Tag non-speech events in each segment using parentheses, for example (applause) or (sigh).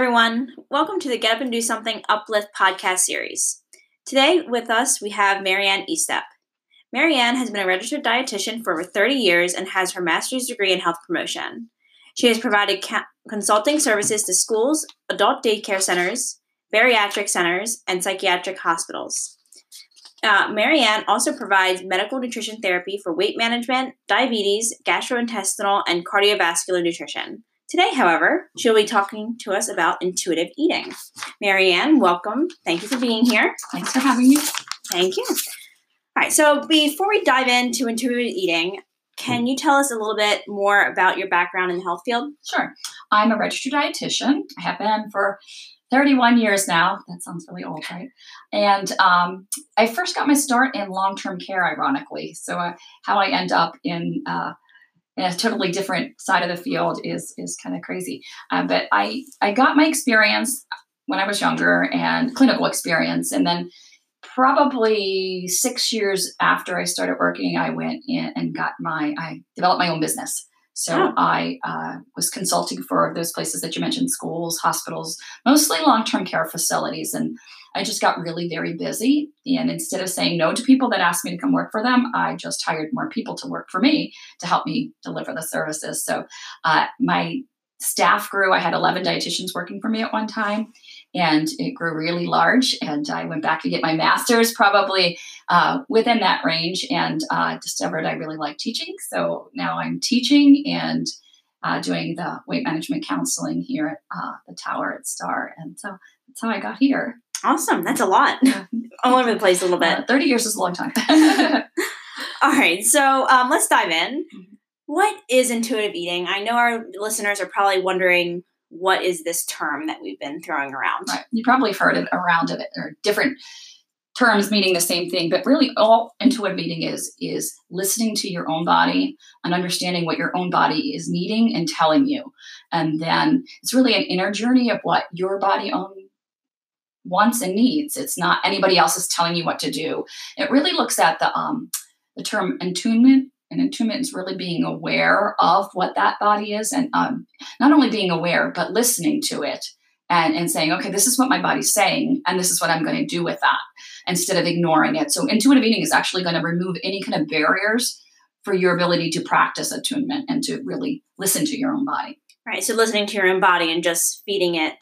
Everyone. Welcome to the Get Up and Do Something Uplift podcast series. Today, with us, we have Marianne Estep. Marianne has been a registered dietitian for over 30 years and has her master's degree in health promotion. She has provided ca- consulting services to schools, adult daycare centers, bariatric centers, and psychiatric hospitals. Uh, Marianne also provides medical nutrition therapy for weight management, diabetes, gastrointestinal, and cardiovascular nutrition. Today, however, she'll be talking to us about intuitive eating. Marianne, welcome. Thank you for being here. Thanks for having me. Thank you. All right, so before we dive into intuitive eating, can you tell us a little bit more about your background in the health field? Sure. I'm a registered dietitian. I have been for 31 years now. That sounds really old, right? And um, I first got my start in long term care, ironically. So, uh, how I end up in uh, in a totally different side of the field is is kind of crazy. Uh, but I I got my experience when I was younger and clinical experience, and then probably six years after I started working, I went in and got my I developed my own business. So Oh. I uh, was consulting for those places that you mentioned, schools, hospitals, mostly long-term care facilities, and I just got really very busy. And instead of saying no to people that asked me to come work for them, I just hired more people to work for me to help me deliver the services. So uh, my staff grew. I had 11 dietitians working for me at one time, and it grew really large. And I went back to get my master's, probably uh, within that range, and uh, discovered I really like teaching. So now I'm teaching and uh, doing the weight management counseling here at uh, the Tower at Star, and so that's how I got here. Awesome. That's a lot. Yeah. (laughs) All over the place a little bit. Uh, 30 years is a long time. (laughs) All right, so um, let's dive in. Mhm. What is intuitive eating? I know our listeners are probably wondering what is this term that we've been throwing around. Right. You probably heard it around it or different terms meaning the same thing, but really all intuitive eating is is listening to your own body and understanding what your own body is needing and telling you. And then it's really an inner journey of what your body own wants and needs. It's not anybody else is telling you what to do. It really looks at the um the term attunement and attunement is really being aware of what that body is and um, not only being aware but listening to it and, and saying, okay, this is what my body's saying, and this is what I'm going to do with that instead of ignoring it. So, intuitive eating is actually going to remove any kind of barriers for your ability to practice attunement and to really listen to your own body, Right, so listening to your own body and just feeding it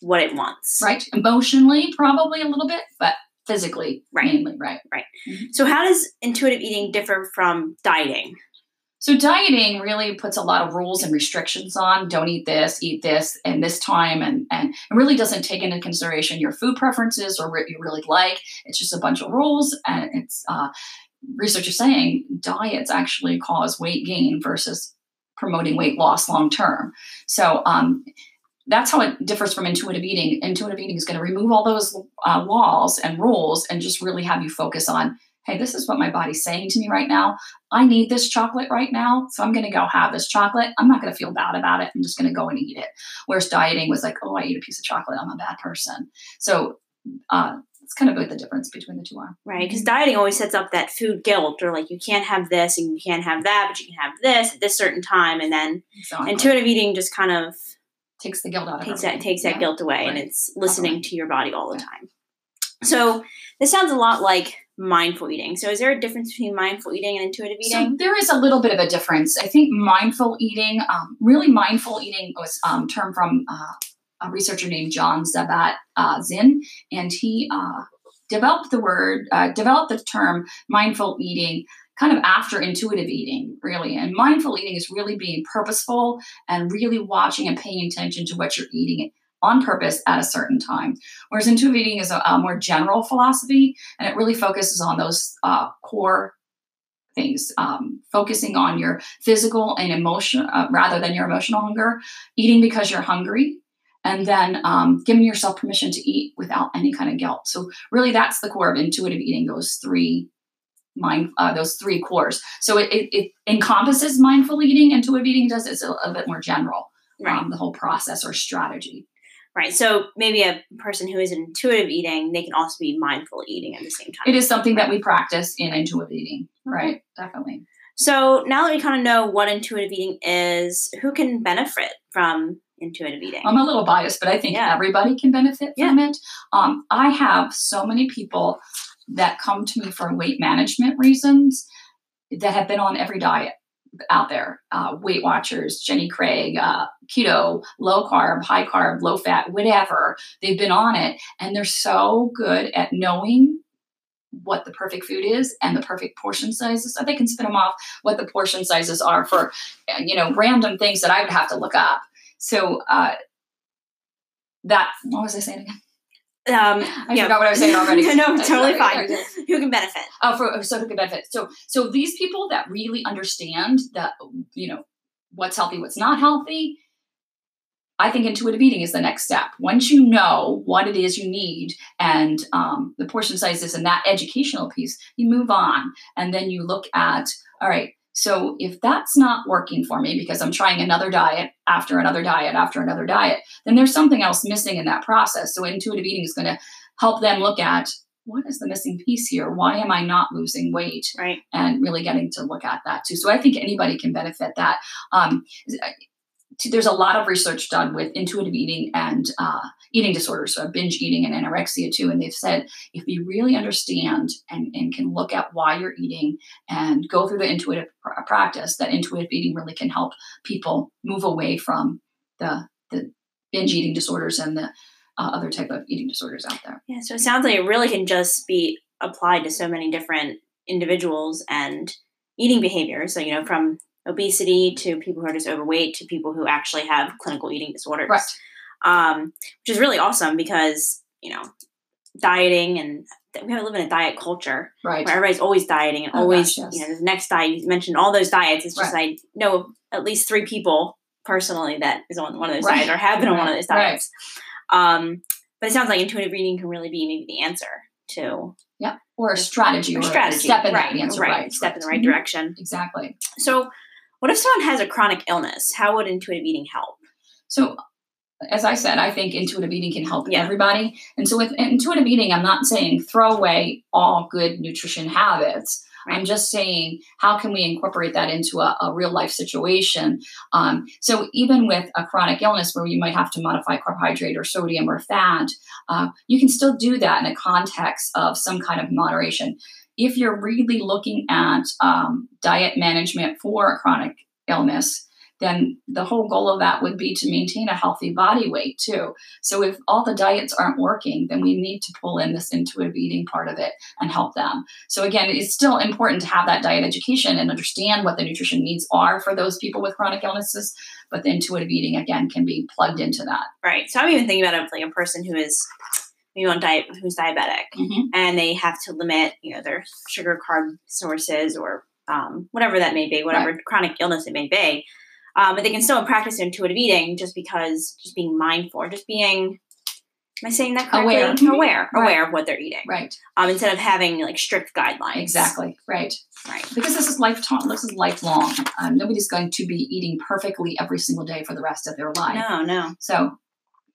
what it wants. right? Emotionally, probably a little bit, but physically, Right. mainly, right? Right. So, how does intuitive eating differ from dieting? So dieting really puts a lot of rules and restrictions on. Don't eat this, eat this, and this time, and and it really doesn't take into consideration your food preferences or what you really like. It's just a bunch of rules, and it's uh, research is saying diets actually cause weight gain versus promoting weight loss long term. So um, that's how it differs from intuitive eating. Intuitive eating is going to remove all those uh, laws and rules and just really have you focus on, hey, this is what my body's saying to me right now. I need this chocolate right now, so I'm going to go have this chocolate. I'm not going to feel bad about it. I'm just going to go and eat it. Whereas dieting was like, oh, I eat a piece of chocolate. I'm a bad person. So uh, it's kind of what the difference between the two are. Right, because dieting always sets up that food guilt, or like you can't have this and you can't have that, but you can have this at this certain time, and then So intuitive eating just kind of takes the guilt out of takes that takes that guilt away, and it's listening to your body all the Yeah. time. So this sounds a lot like mindful eating. So is there a difference between mindful eating and intuitive eating So there is a little bit of a difference. I think mindful eating, um, really mindful eating was um, termed from uh, a researcher named Jon Kabat uh, Zinn, and he uh, developed the word, uh, developed the term mindful eating kind of after intuitive eating, really. And mindful eating is really being purposeful and really watching and paying attention to what you're eating on purpose at a certain time. Whereas intuitive eating is a, a more general philosophy, and it really focuses on those uh, core things, um, focusing on your physical and emotion uh, rather than your emotional hunger, eating because you're hungry, and then um, giving yourself permission to eat without any kind of guilt. So really, that's the core of intuitive eating. Those three mind, uh, those three cores. So it, it, it encompasses mindful eating. Intuitive eating does it's a, a bit more general. Right. Um, the whole process or strategy. Right. So maybe a person who is intuitive eating, they can also be mindful eating at the same time. It is something that we practice in intuitive eating. Right. Definitely. So now that we kind of know what intuitive eating is, who can benefit from intuitive eating? I'm a little biased, but I think Yeah. everybody can benefit Yeah. from it. Um, I have so many people that come to me for weight management reasons that have been on every diet out there. Uh, weight watchers jenny craig uh, keto low carb high carb low fat whatever they've been on it and they're so good at knowing what the perfect food is and the perfect portion sizes. So they can spin them off what the portion sizes are for you know random things that i would have to look up. So uh, that what was i saying again Um, I forgot what I was saying (laughs) already. no, totally fine. Who can benefit? Oh, for so who can benefit. So so these people that really understand that you know what's healthy, what's not healthy. I think intuitive eating is the next step. Once you know what it is you need and um, the portion sizes and that educational piece, you move on and then you look at all right. So if that's not working for me because I'm trying another diet after another diet after another diet, then there's something else missing in that process. So intuitive eating is going to help them look at what is the missing piece here? Why am I not losing weight? Right. And really getting to look at that too. So I think anybody can benefit that. Um, there's a lot of research done with intuitive eating and uh, eating disorders, so binge eating and anorexia too. And they've said if you really understand and, and can look at why you're eating and go through the intuitive pr- practice, that intuitive eating really can help people move away from the the binge eating disorders and the uh, other type of eating disorders out there. Yeah, so it sounds like it really can just be applied to so many different individuals and eating behaviors. So, you know, from obesity to people who are just overweight to people who actually have clinical eating disorders. Right. Um, which is really awesome because, you know, dieting and we live in a diet culture Right. where everybody's always dieting and Oh, always, gosh, yes. you know, the next diet, you mentioned all those diets. It's just I know at least three people personally that is on one of those Right. diets or have been on one of those Right. diets. Um, but it sounds like intuitive eating can really be maybe the answer to yeah Or a strategy or strategy. a step in right, that answer. right, Right. Step in the right Mhm. direction. Exactly. So, what if someone has a chronic illness? How would intuitive eating help? So, as I said, I think intuitive eating can help Yeah. everybody. And so, with intuitive eating, I'm not saying throw away all good nutrition habits. I'm just saying, how can we incorporate that into a, a real life situation? Um, so, even with a chronic illness where you might have to modify carbohydrate or sodium or fat, uh, you can still do that in a context of some kind of moderation. If you're really looking at um, diet management for a chronic illness, then the whole goal of that would be to maintain a healthy body weight too. So if all the diets aren't working, then we need to pull in this intuitive eating part of it and help them. So again, it's still important to have that diet education and understand what the nutrition needs are for those people with chronic illnesses, but the intuitive eating again can be plugged into that. Right. So, I'm even thinking about it like a person who is maybe on diet who's diabetic and they have to limit, you know, their sugar carb sources or um, whatever that may be, whatever chronic illness it may be. Um, but they can still practice intuitive eating just because, just being mindful, just being. Am I saying that correctly? Aware. aware, Right. aware of what they're eating. Right. Um, instead of having like strict guidelines. Exactly. Right. Right. Because this is lifetime. This is lifelong. Um, nobody's going to be eating perfectly every single day for the rest of their life. No, no. So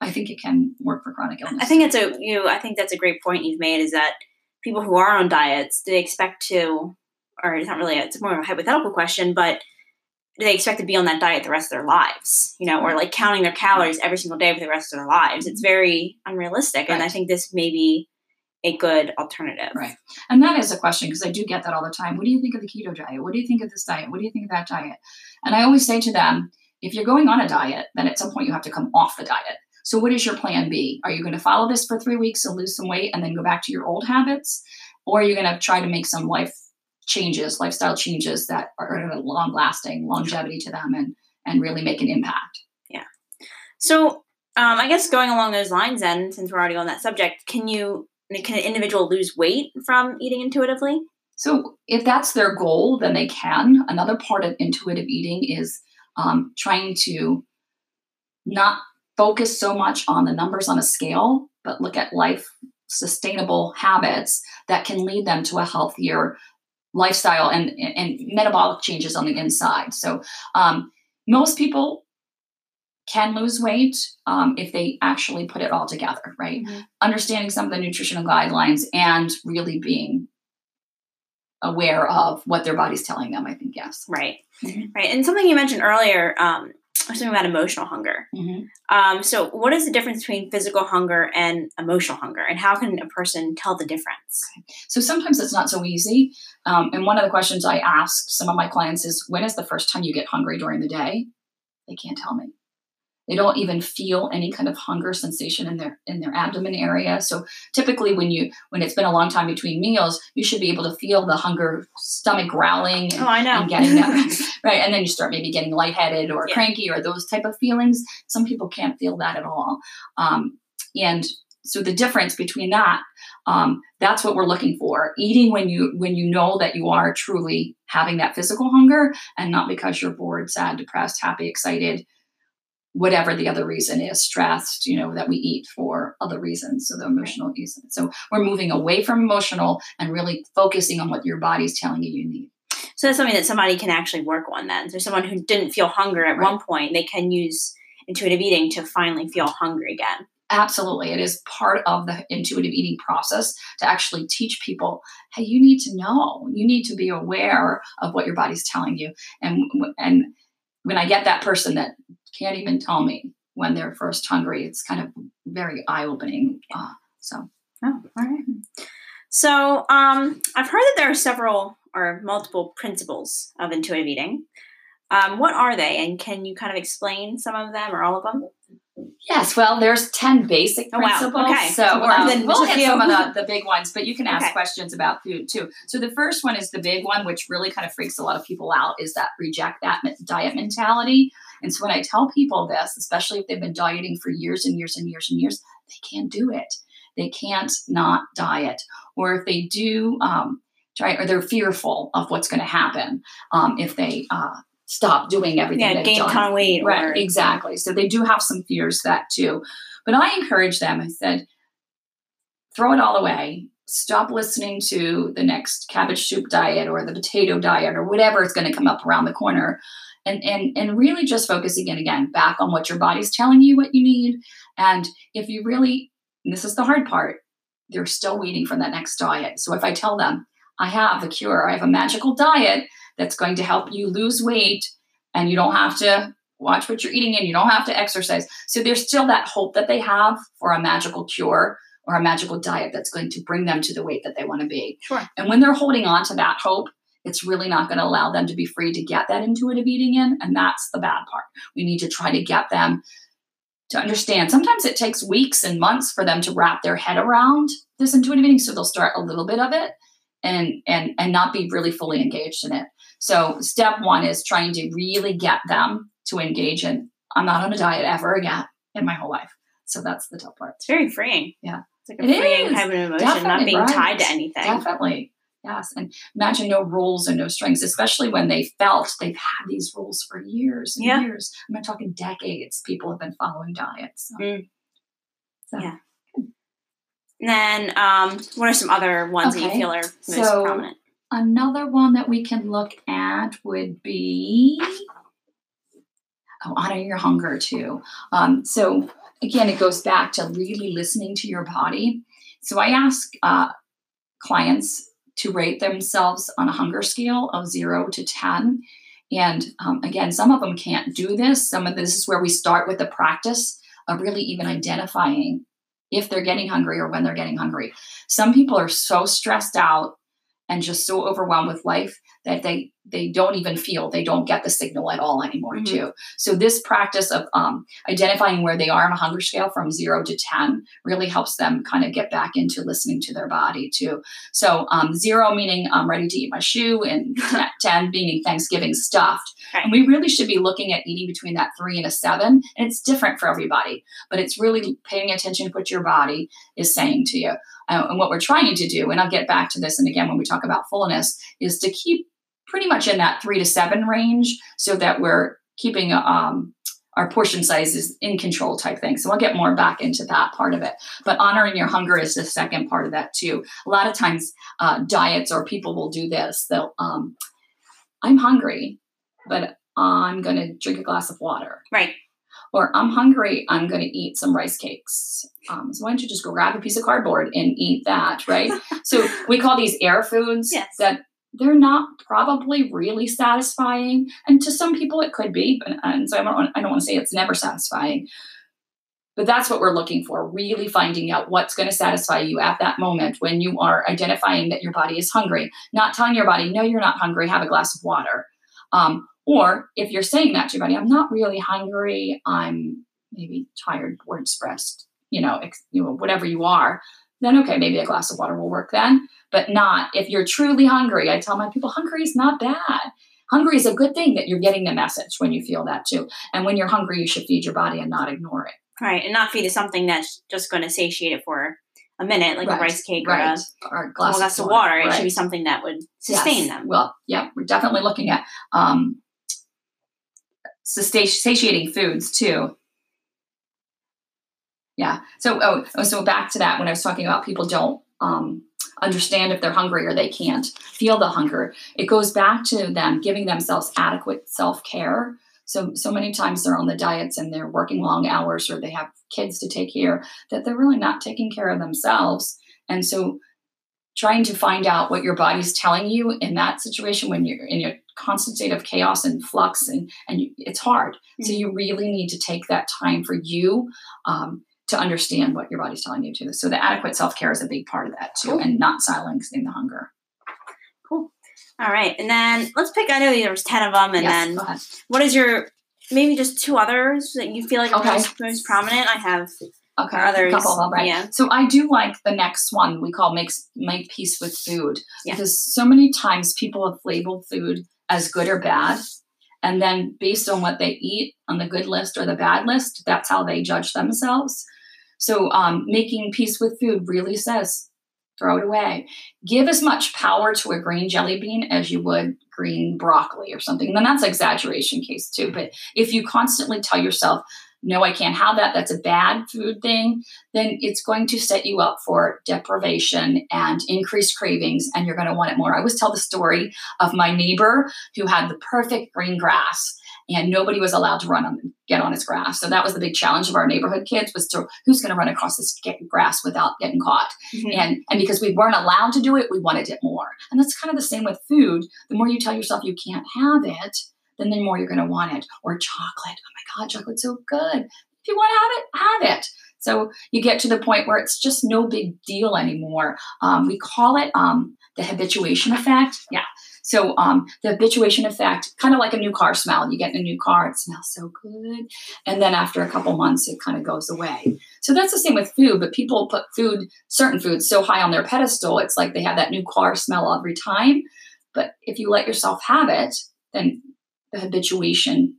I think it can work for chronic illness. I think it's a you. I think that's a great point you've made. Is that people who are on diets do they expect to, or it's not really. It's more of a hypothetical question, but do they expect to be on that diet the rest of their lives? You know, or like counting their calories every single day for the rest of their lives. It's mm-hmm. very unrealistic, and I think this may be a good alternative. Right. And that is a question because I do get that all the time. What do you think of the keto diet? What do you think of this diet? What do you think of that diet? And I always say to them, if you're going on a diet, then at some point you have to come off the diet. So what is your plan B? Are you going to follow this for three weeks and lose some weight and then go back to your old habits? Or are you going to try to make some life changes, lifestyle changes that are long lasting, longevity to them and and really make an impact? Yeah. So, um, I guess going along those lines, then, since we're already on that subject, can you can an individual lose weight from eating intuitively? So, if that's their goal, then they can. Another part of intuitive eating is um, trying to not focus so much on the numbers on a scale, but look at life sustainable habits that can lead them to a healthier lifestyle and, and metabolic changes on the inside. So, um, most people can lose weight um, if they actually put it all together, right? Understanding some of the nutritional guidelines and really being aware of what their body's telling them. I think yes. Right. Mhm. Right. And something you mentioned earlier, um, something about emotional hunger. Mhm. Um, so, what is the difference between physical hunger and emotional hunger, and how can a person tell the difference? So sometimes it's not so easy. Um, and one of the questions I ask some of my clients is, when is the first time you get hungry during the day? They can't tell me. They don't even feel any kind of hunger sensation in their in their abdomen area. So typically, when you when it's been a long time between meals, you should be able to feel the hunger stomach growling and, Oh, I know. and getting that (laughs) right. And then you start maybe getting lightheaded or Yeah. cranky or those type of feelings. Some people can't feel that at all. Um, and so the difference between that um, that's what we're looking for eating when you when you know that you are truly having that physical hunger and not because you're bored sad depressed happy excited whatever the other reason is stressed you know that we eat for other reasons so the emotional reason so we're moving away from emotional and really focusing on what your body's telling you you need So that's something that somebody can actually work on. Then, so someone who didn't feel hunger at Right. one point, they can use intuitive eating to finally feel hungry again. Absolutely. It is part of the intuitive eating process to actually teach people hey, you need to know, you need to be aware of what your body's telling you. And, and when I get that person that can't even tell me when they're first hungry, it's kind of very eye opening. Uh, so, Oh, all right. So, um, I've heard that there are several or multiple principles of intuitive eating. Um, what are they, and can you kind of explain some of them or all of them? yes, well, there's 10 basic Oh, wow. principles. Okay. So, um, we'll hit some of the, the big ones, but you can ask Okay. questions about food too. So, the first one is the big one, which really kind of freaks a lot of people out, is that reject that diet mentality. And so, when I tell people this, especially if they've been dieting for years and years and years and years, they can't do it. They can't not diet. Or if they do um, try, or they're fearful of what's going to happen um, if they uh, stop doing everything Yeah, they've gain ton of weight. Right, Or, exactly. So they do have some fears that too. But I encourage them, I said, throw it all away. Stop listening to the next cabbage soup diet or the potato diet or whatever is going to come up around the corner. And, and and really just focusing again again back on what your body's telling you what you need. And if you really this is the hard part, they're still waiting for that next diet. So if I tell them, I have a cure, I have a magical diet that's going to help you lose weight and you don't have to watch what you're eating and you don't have to exercise. So there's still that hope that they have for a magical cure or a magical diet that's going to bring them to the weight that they want to be. Sure. And when they're holding on to that hope, it's really not going to allow them to be free to get that intuitive eating in. And that's the bad part. We need to try to get them to understand. Sometimes it takes weeks and months for them to wrap their head around this intuitive eating. So they'll start a little bit of it and and and not be really fully engaged in it. So step one is trying to really get them to engage in I'm not on a diet ever again in my whole life. So that's the tough part. it's very freeing. Yeah. It's like a It freeing is. type of emotion, not being right. tied to anything. Definitely. Yes. And imagine no rules and no strings, especially when they felt they've had these rules for years and Yeah. years. I'm not talking decades. People have been following diets. So, Mm. so- Yeah. And then, um, what are some other ones that you feel are most So- prominent? Another one that we can look at would be oh, honor your hunger too. Um, so again, it goes back to really listening to your body. So I ask uh, clients to rate themselves on a hunger scale of zero to ten. And um, again, some of them can't do this. Some of this is where we start with the practice of really even identifying if they're getting hungry or when they're getting hungry. Some people are so stressed out and just so overwhelmed with life that they they don't even feel they don't get the signal at all anymore Mhm. too so this practice of um, identifying where they are on a hunger scale from zero to 10 really helps them kind of get back into listening to their body too so um, zero meaning i'm ready to eat my shoe and (laughs) 10 meaning thanksgiving stuffed Right. and we really should be looking at eating between that three and a seven and it's different for everybody but it's really paying attention to what your body is saying to you uh, and what we're trying to do, and I'll get back to this, and again, when we talk about fullness, is to keep pretty much in that three to seven range so that we're keeping um, our portion sizes in control type thing. So I'll get more back into that part of it. But honoring your hunger is the second part of that too. A lot of times, uh, diets or people will do this. They'll, um, I'm hungry, but I'm going to drink a glass of water Right. or I'm hungry, I'm going to eat some rice cakes. Um, so why don't you just go grab a piece of cardboard and eat that, right? (laughs) so we call these air foods Yes. that they're not probably really satisfying. And to some people, it could be. But, and so I don't, I don't want to say it's never satisfying. But that's what we're looking for really finding out what's going to satisfy you at that moment when you are identifying that your body is hungry, not telling your body, no, you're not hungry, have a glass of water. Um, or if you're saying that to your body, I'm not really hungry, I'm maybe tired, bored, stressed, you know, ex- you know, whatever you are, then okay, maybe a glass of water will work then. But not if you're truly hungry. I tell my people, hungry is not bad. Hungry is a good thing that you're getting the message when you feel that too. And when you're hungry, you should feed your body and not ignore it. Right, and not feed it something that's just going to satiate it for a minute, like right. a rice cake right. or a glass, glass of water. water. It should be something that would sustain yes. them. Well, yeah, we're definitely looking at um, satiating foods too. Yeah. So, oh, oh, so back to that when I was talking about people don't um, understand if they're hungry or they can't feel the hunger. It goes back to them giving themselves adequate self care so so many times they're on the diets and they're working long hours or they have kids to take care that they're really not taking care of themselves. And so trying to find out what your body's telling you in that situation when you're in a constant state of chaos and flux and and you, it's hard. Mm-hmm. So you really need to take that time for you. Um, to understand what your body's telling you to. So the adequate self care is a big part of that too, and not silencing the hunger. Cool. All right, and then let's pick. I know there was ten of them, and yes, then what is your maybe just two others that you feel like okay. are most, most prominent? I have okay others. A couple of them, right? Yeah. So I do like the next one we call makes make peace with food yeah. because so many times people have labeled food as good or bad, and then based on what they eat on the good list or the bad list, that's how they judge themselves. So um, making peace with food really says throw it away. Give as much power to a green jelly bean as you would green broccoli or something. And then that's exaggeration case too. But if you constantly tell yourself, no, I can't have that, that's a bad food thing, then it's going to set you up for deprivation and increased cravings, and you're going to want it more. I always tell the story of my neighbor who had the perfect green grass and nobody was allowed to run on get on his grass. So that was the big challenge of our neighborhood kids was to who's going to run across this grass without getting caught. Mm-hmm. And and because we weren't allowed to do it, we wanted it more. And that's kind of the same with food. The more you tell yourself you can't have it, then the more you're going to want it. Or chocolate. Oh my God, chocolate's so good. If you want to have it, have it. So you get to the point where it's just no big deal anymore. Um, we call it um, the habituation effect. Yeah. So um, the habituation effect, kind of like a new car smell. You get in a new car, it smells so good, and then after a couple months, it kind of goes away. So that's the same with food. But people put food, certain foods, so high on their pedestal, it's like they have that new car smell every time. But if you let yourself have it, then the habituation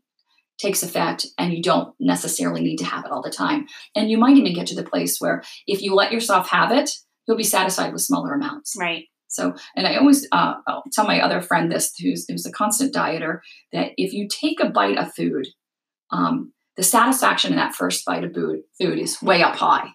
takes effect and you don't necessarily need to have it all the time. And you might even get to the place where if you let yourself have it, you'll be satisfied with smaller amounts. Right. So, and I always uh, tell my other friend this, who's, who's a constant dieter, that if you take a bite of food, um, the satisfaction in that first bite of food, is way up high.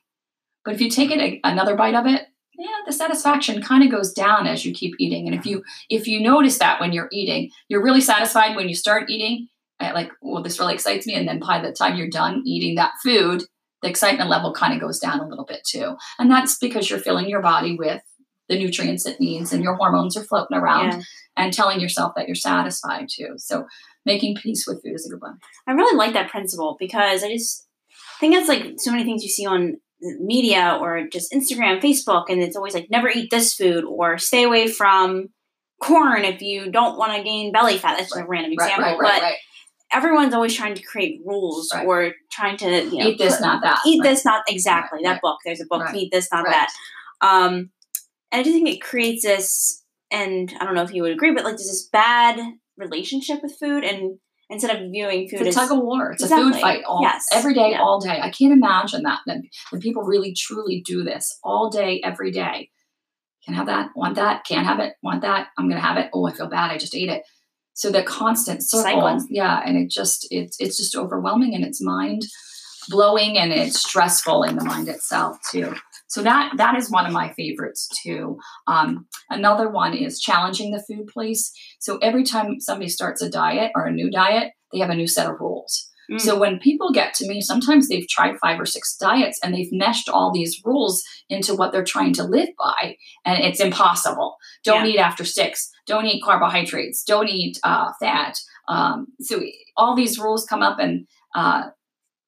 But if you take it a, another bite of it, yeah, the satisfaction kind of goes down as you keep eating. And if you if you notice that when you're eating, you're really satisfied when you start eating. Like, well, this really excites me, and then by the time you're done eating that food, the excitement level kind of goes down a little bit too. And that's because you're filling your body with the nutrients it needs and your hormones are floating around yeah. and telling yourself that you're satisfied too. So making peace with food is a good one. I really like that principle because I just think that's like so many things you see on media or just Instagram, Facebook, and it's always like never eat this food or stay away from corn if you don't want to gain belly fat. That's right. a random example, right, right, but everyone's always trying to create rules or trying to you know, eat this, not that. Eat this, not exactly that book. There's a book, eat this, not that. Um, and I do think it creates this, and I don't know if you would agree, but like there's this bad relationship with food, and instead of viewing food it's a tug of war, it's exactly. a food fight all yes. every day, yeah. all day. I can't imagine that that, that people really truly do this all day, every day. Can have that, want that, can't have it, want that. I'm gonna have it. Oh, I feel bad. I just ate it. So the constant circle, Cycle. yeah, and it just it's it's just overwhelming and it's mind blowing and it's stressful in the mind itself too. So that that is one of my favorites too. Um, another one is challenging the food police. So every time somebody starts a diet or a new diet, they have a new set of rules. Mm. So when people get to me, sometimes they've tried five or six diets and they've meshed all these rules into what they're trying to live by, and it's impossible. Don't yeah. eat after six. Don't eat carbohydrates. Don't eat uh, fat. Um, so all these rules come up, and uh,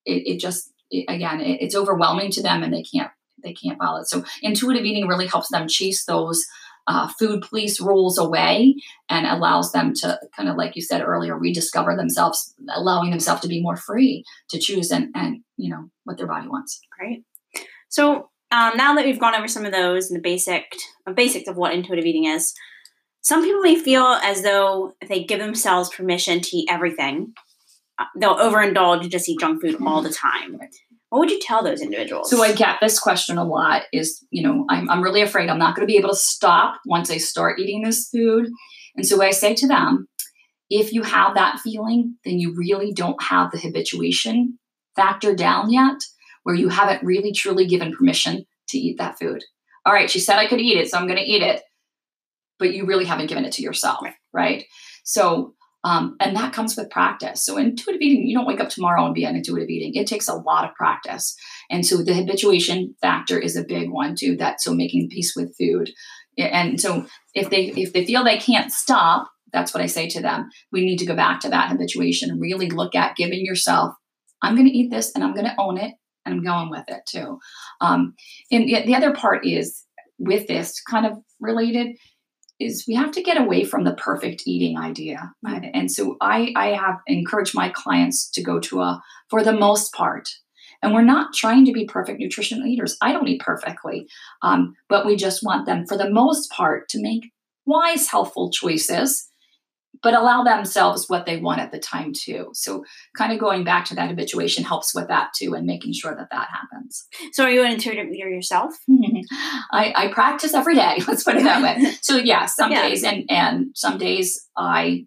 it, it, just it, again it, it's overwhelming to them, and they can't they can't follow. It. So intuitive eating really helps them chase those uh, food police rules away and allows them to kind of like you said earlier rediscover themselves allowing themselves to be more free to choose and and you know what their body wants. Great. So um, now that we've gone over some of those and the basic uh, basics of what intuitive eating is some people may feel as though if they give themselves permission to eat everything uh, they'll overindulge and just eat junk food all the time what would you tell those individuals? So I get this question a lot is, you know, I'm, I'm really afraid I'm not going to be able to stop once I start eating this food. And so I say to them, if you have that feeling, then you really don't have the habituation factor down yet, where you haven't really truly given permission to eat that food. All right, she said I could eat it, so I'm going to eat it. But you really haven't given it to yourself, right? right? So um, and that comes with practice. So, intuitive eating, you don't wake up tomorrow and be on intuitive eating. It takes a lot of practice. And so, the habituation factor is a big one too. That so making peace with food. And so, if they if they feel they can't stop, that's what I say to them. We need to go back to that habituation really look at giving yourself. I'm going to eat this, and I'm going to own it, and I'm going with it too. Um, and the other part is with this kind of related is we have to get away from the perfect eating idea. Mm-hmm. And so I, I have encouraged my clients to go to a, for the most part, and we're not trying to be perfect nutrition eaters. I don't eat perfectly, um, but we just want them, for the most part, to make wise, healthful choices but allow themselves what they want at the time too. So kind of going back to that habituation helps with that too and making sure that that happens. So are you an intuitive eater yourself? (laughs) I, I, practice every day. (laughs) Let's put it that way. (laughs) So yeah, some yeah. days and and some days I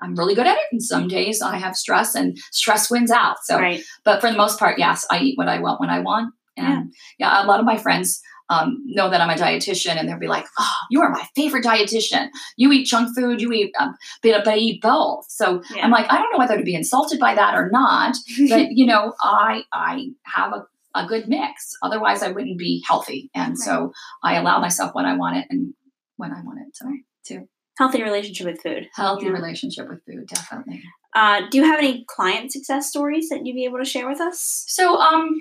I'm really good at it, and some days I have stress, and stress wins out. So, right. but for the most part, yes, I eat what I want when I want, and yeah, yeah a lot of my friends um, know that I'm a dietitian and they'll be like, oh, you are my favorite dietitian. You eat junk food, you eat, um, but, I eat both. So yeah. I'm like, I don't know whether to be insulted by that or not, but (laughs) you know, I, I have a, a good mix. Otherwise I wouldn't be healthy. And right. so I allow myself when I want it and when I want it to, too. Healthy relationship with food. Healthy yeah. relationship with food, definitely. Uh, do you have any client success stories that you'd be able to share with us? So, um,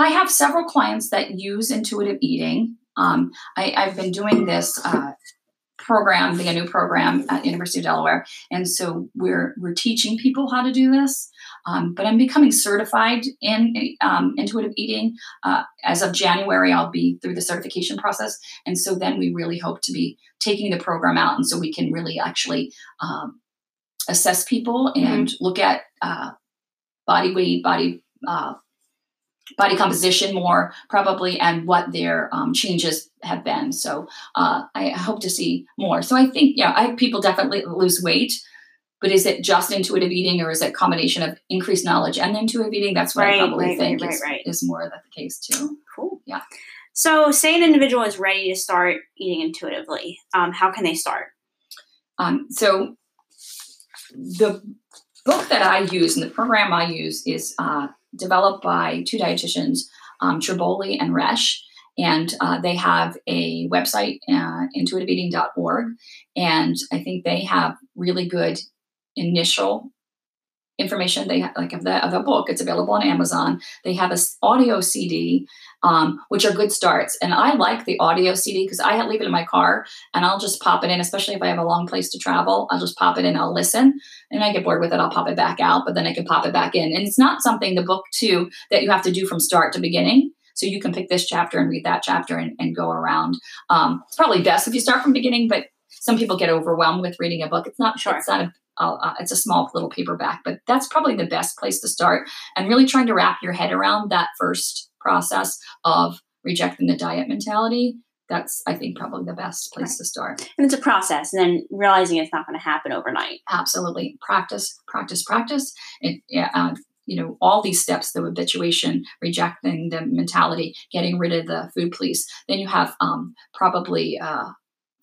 I have several clients that use intuitive eating. Um, I, have been doing this uh, program, the new program at University of Delaware, and so we're we're teaching people how to do this. Um, but I'm becoming certified in um, intuitive eating. Uh, as of January, I'll be through the certification process, and so then we really hope to be taking the program out, and so we can really actually um, assess people and mm-hmm. look at uh, body weight, body uh, body composition more probably and what their um, changes have been. So uh, i hope to see more. So i think yeah i people definitely lose weight but is it just intuitive eating or is it a combination of increased knowledge and intuitive eating? That's what right, i probably right, think right, is, is more of the case too. Cool. Yeah. So say an individual is ready to start eating intuitively um, how can they start? Um, so the book that i use and the program i use is uh, developed by two dietitians, um, Tribole and Resch. And uh, they have a website, uh, intuitiveeating.org. And I think they have really good initial information they have like of the of a book it's available on amazon they have a audio cd um, which are good starts and i like the audio cd because i leave it in my car and i'll just pop it in especially if i have a long place to travel i'll just pop it in i'll listen and i get bored with it i'll pop it back out but then i can pop it back in and it's not something the book too that you have to do from start to beginning so you can pick this chapter and read that chapter and, and go around um, it's probably best if you start from beginning but some people get overwhelmed with reading a book. It's not sure. It's not a uh, it's a small little paperback, but that's probably the best place to start. And really trying to wrap your head around that first process of rejecting the diet mentality. That's, I think, probably the best place right. to start. And it's a process, and then realizing it's not going to happen overnight. Absolutely, practice, practice, practice. It, uh, you know all these steps the habituation rejecting the mentality getting rid of the food police then you have um, probably uh,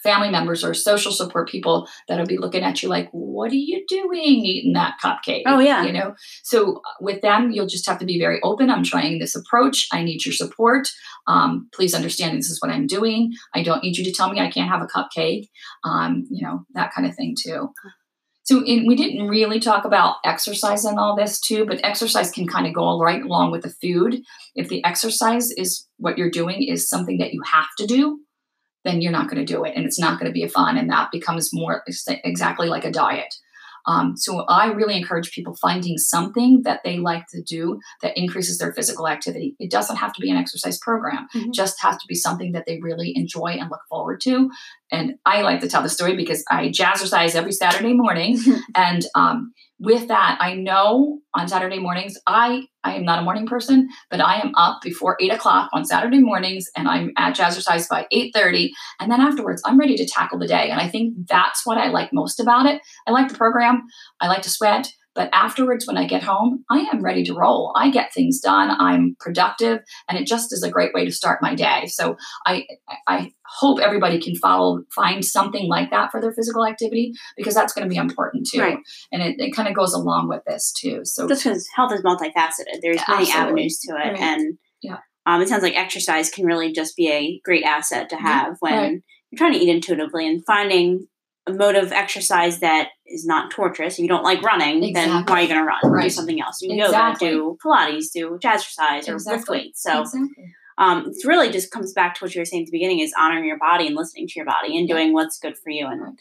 family members or social support people that'll be looking at you like, "What are you doing eating that cupcake?" Oh yeah, you know. So uh, with them, you'll just have to be very open. I'm trying this approach. I need your support. Um, please understand this is what I'm doing. I don't need you to tell me I can't have a cupcake. Um, you know that kind of thing too. So in, we didn't really talk about exercise and all this too, but exercise can kind of go right along with the food. If the exercise is what you're doing is something that you have to do, then you're not going to do it and it's not going to be fun and that becomes more exactly like a diet um, so I really encourage people finding something that they like to do that increases their physical activity. It doesn't have to be an exercise program; mm-hmm. just has to be something that they really enjoy and look forward to. And I like to tell the story because I jazzercise every Saturday morning, (laughs) and um, with that, I know on Saturday mornings, I I am not a morning person, but I am up before eight o'clock on Saturday mornings, and I'm at Jazzercise by eight thirty, and then afterwards, I'm ready to tackle the day. And I think that's what I like most about it. I like the program. I like to sweat. But afterwards, when I get home, I am ready to roll. I get things done. I'm productive, and it just is a great way to start my day. So I I hope everybody can follow find something like that for their physical activity because that's going to be important too. Right. And it, it kind of goes along with this too. So just because health is multifaceted, there's many absolutely. avenues to it, and yeah. Um, it sounds like exercise can really just be a great asset to have when right. you're trying to eat intuitively and finding mode of exercise that is not torturous. If you don't like running, exactly. then why are you going to run? Right. Do something else. You exactly. yoga, do Pilates, do jazzercise, or exactly. lift weights. So exactly. um, it's really just comes back to what you were saying at the beginning: is honoring your body and listening to your body and doing what's good for you. And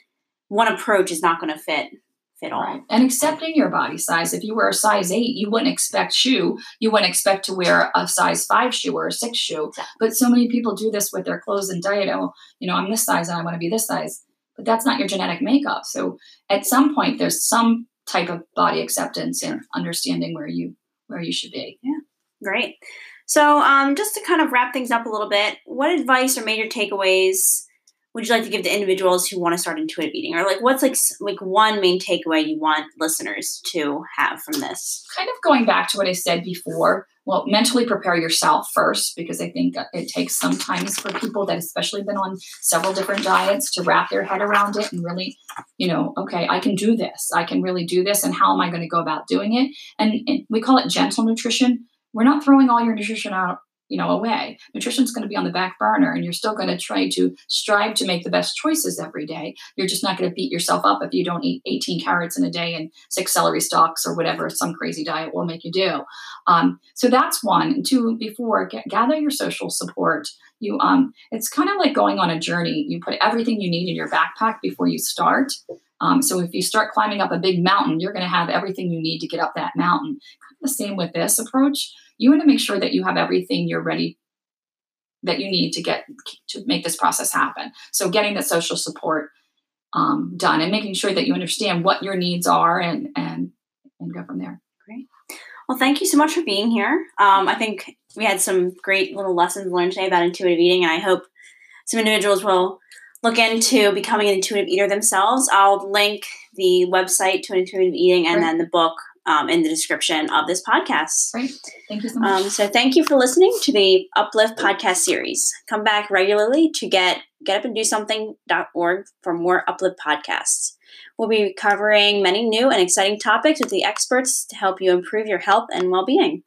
one approach is not going to fit fit all. Right. And accepting your body size. If you were a size eight, you wouldn't expect shoe. You wouldn't expect to wear a size five shoe or a six shoe. But so many people do this with their clothes and diet. Oh, you know, I'm this size and I want to be this size but that's not your genetic makeup. So at some point, there's some type of body acceptance and understanding where you where you should be. Yeah, great. So um, just to kind of wrap things up a little bit, what advice or major takeaways would you like to give to individuals who want to start intuitive eating, or like what's like like one main takeaway you want listeners to have from this? Kind of going back to what I said before well, mentally prepare yourself first because I think it takes sometimes for people that especially been on several different diets to wrap their head around it and really, you know, okay, I can do this. I can really do this. And how am I going to go about doing it? And, and we call it gentle nutrition. We're not throwing all your nutrition out you know away. Nutrition's going to be on the back burner and you're still going to try to strive to make the best choices every day. You're just not going to beat yourself up if you don't eat 18 carrots in a day and six celery stalks or whatever some crazy diet will make you do. Um, so that's one. And two before gather your social support. You um it's kind of like going on a journey. You put everything you need in your backpack before you start. Um, so if you start climbing up a big mountain you're going to have everything you need to get up that mountain the same with this approach you want to make sure that you have everything you're ready that you need to get to make this process happen. So getting the social support um, done and making sure that you understand what your needs are and and and go from there. Great. Well, thank you so much for being here. Um, I think we had some great little lessons learned today about intuitive eating, and I hope some individuals will look into becoming an intuitive eater themselves. I'll link the website to intuitive eating and then the book um, in the description of this podcast. Right. Thank you so much. Um, so thank you for listening to the Uplift podcast series. Come back regularly to get getupanddo-something.org for more Uplift podcasts. We'll be covering many new and exciting topics with the experts to help you improve your health and well-being.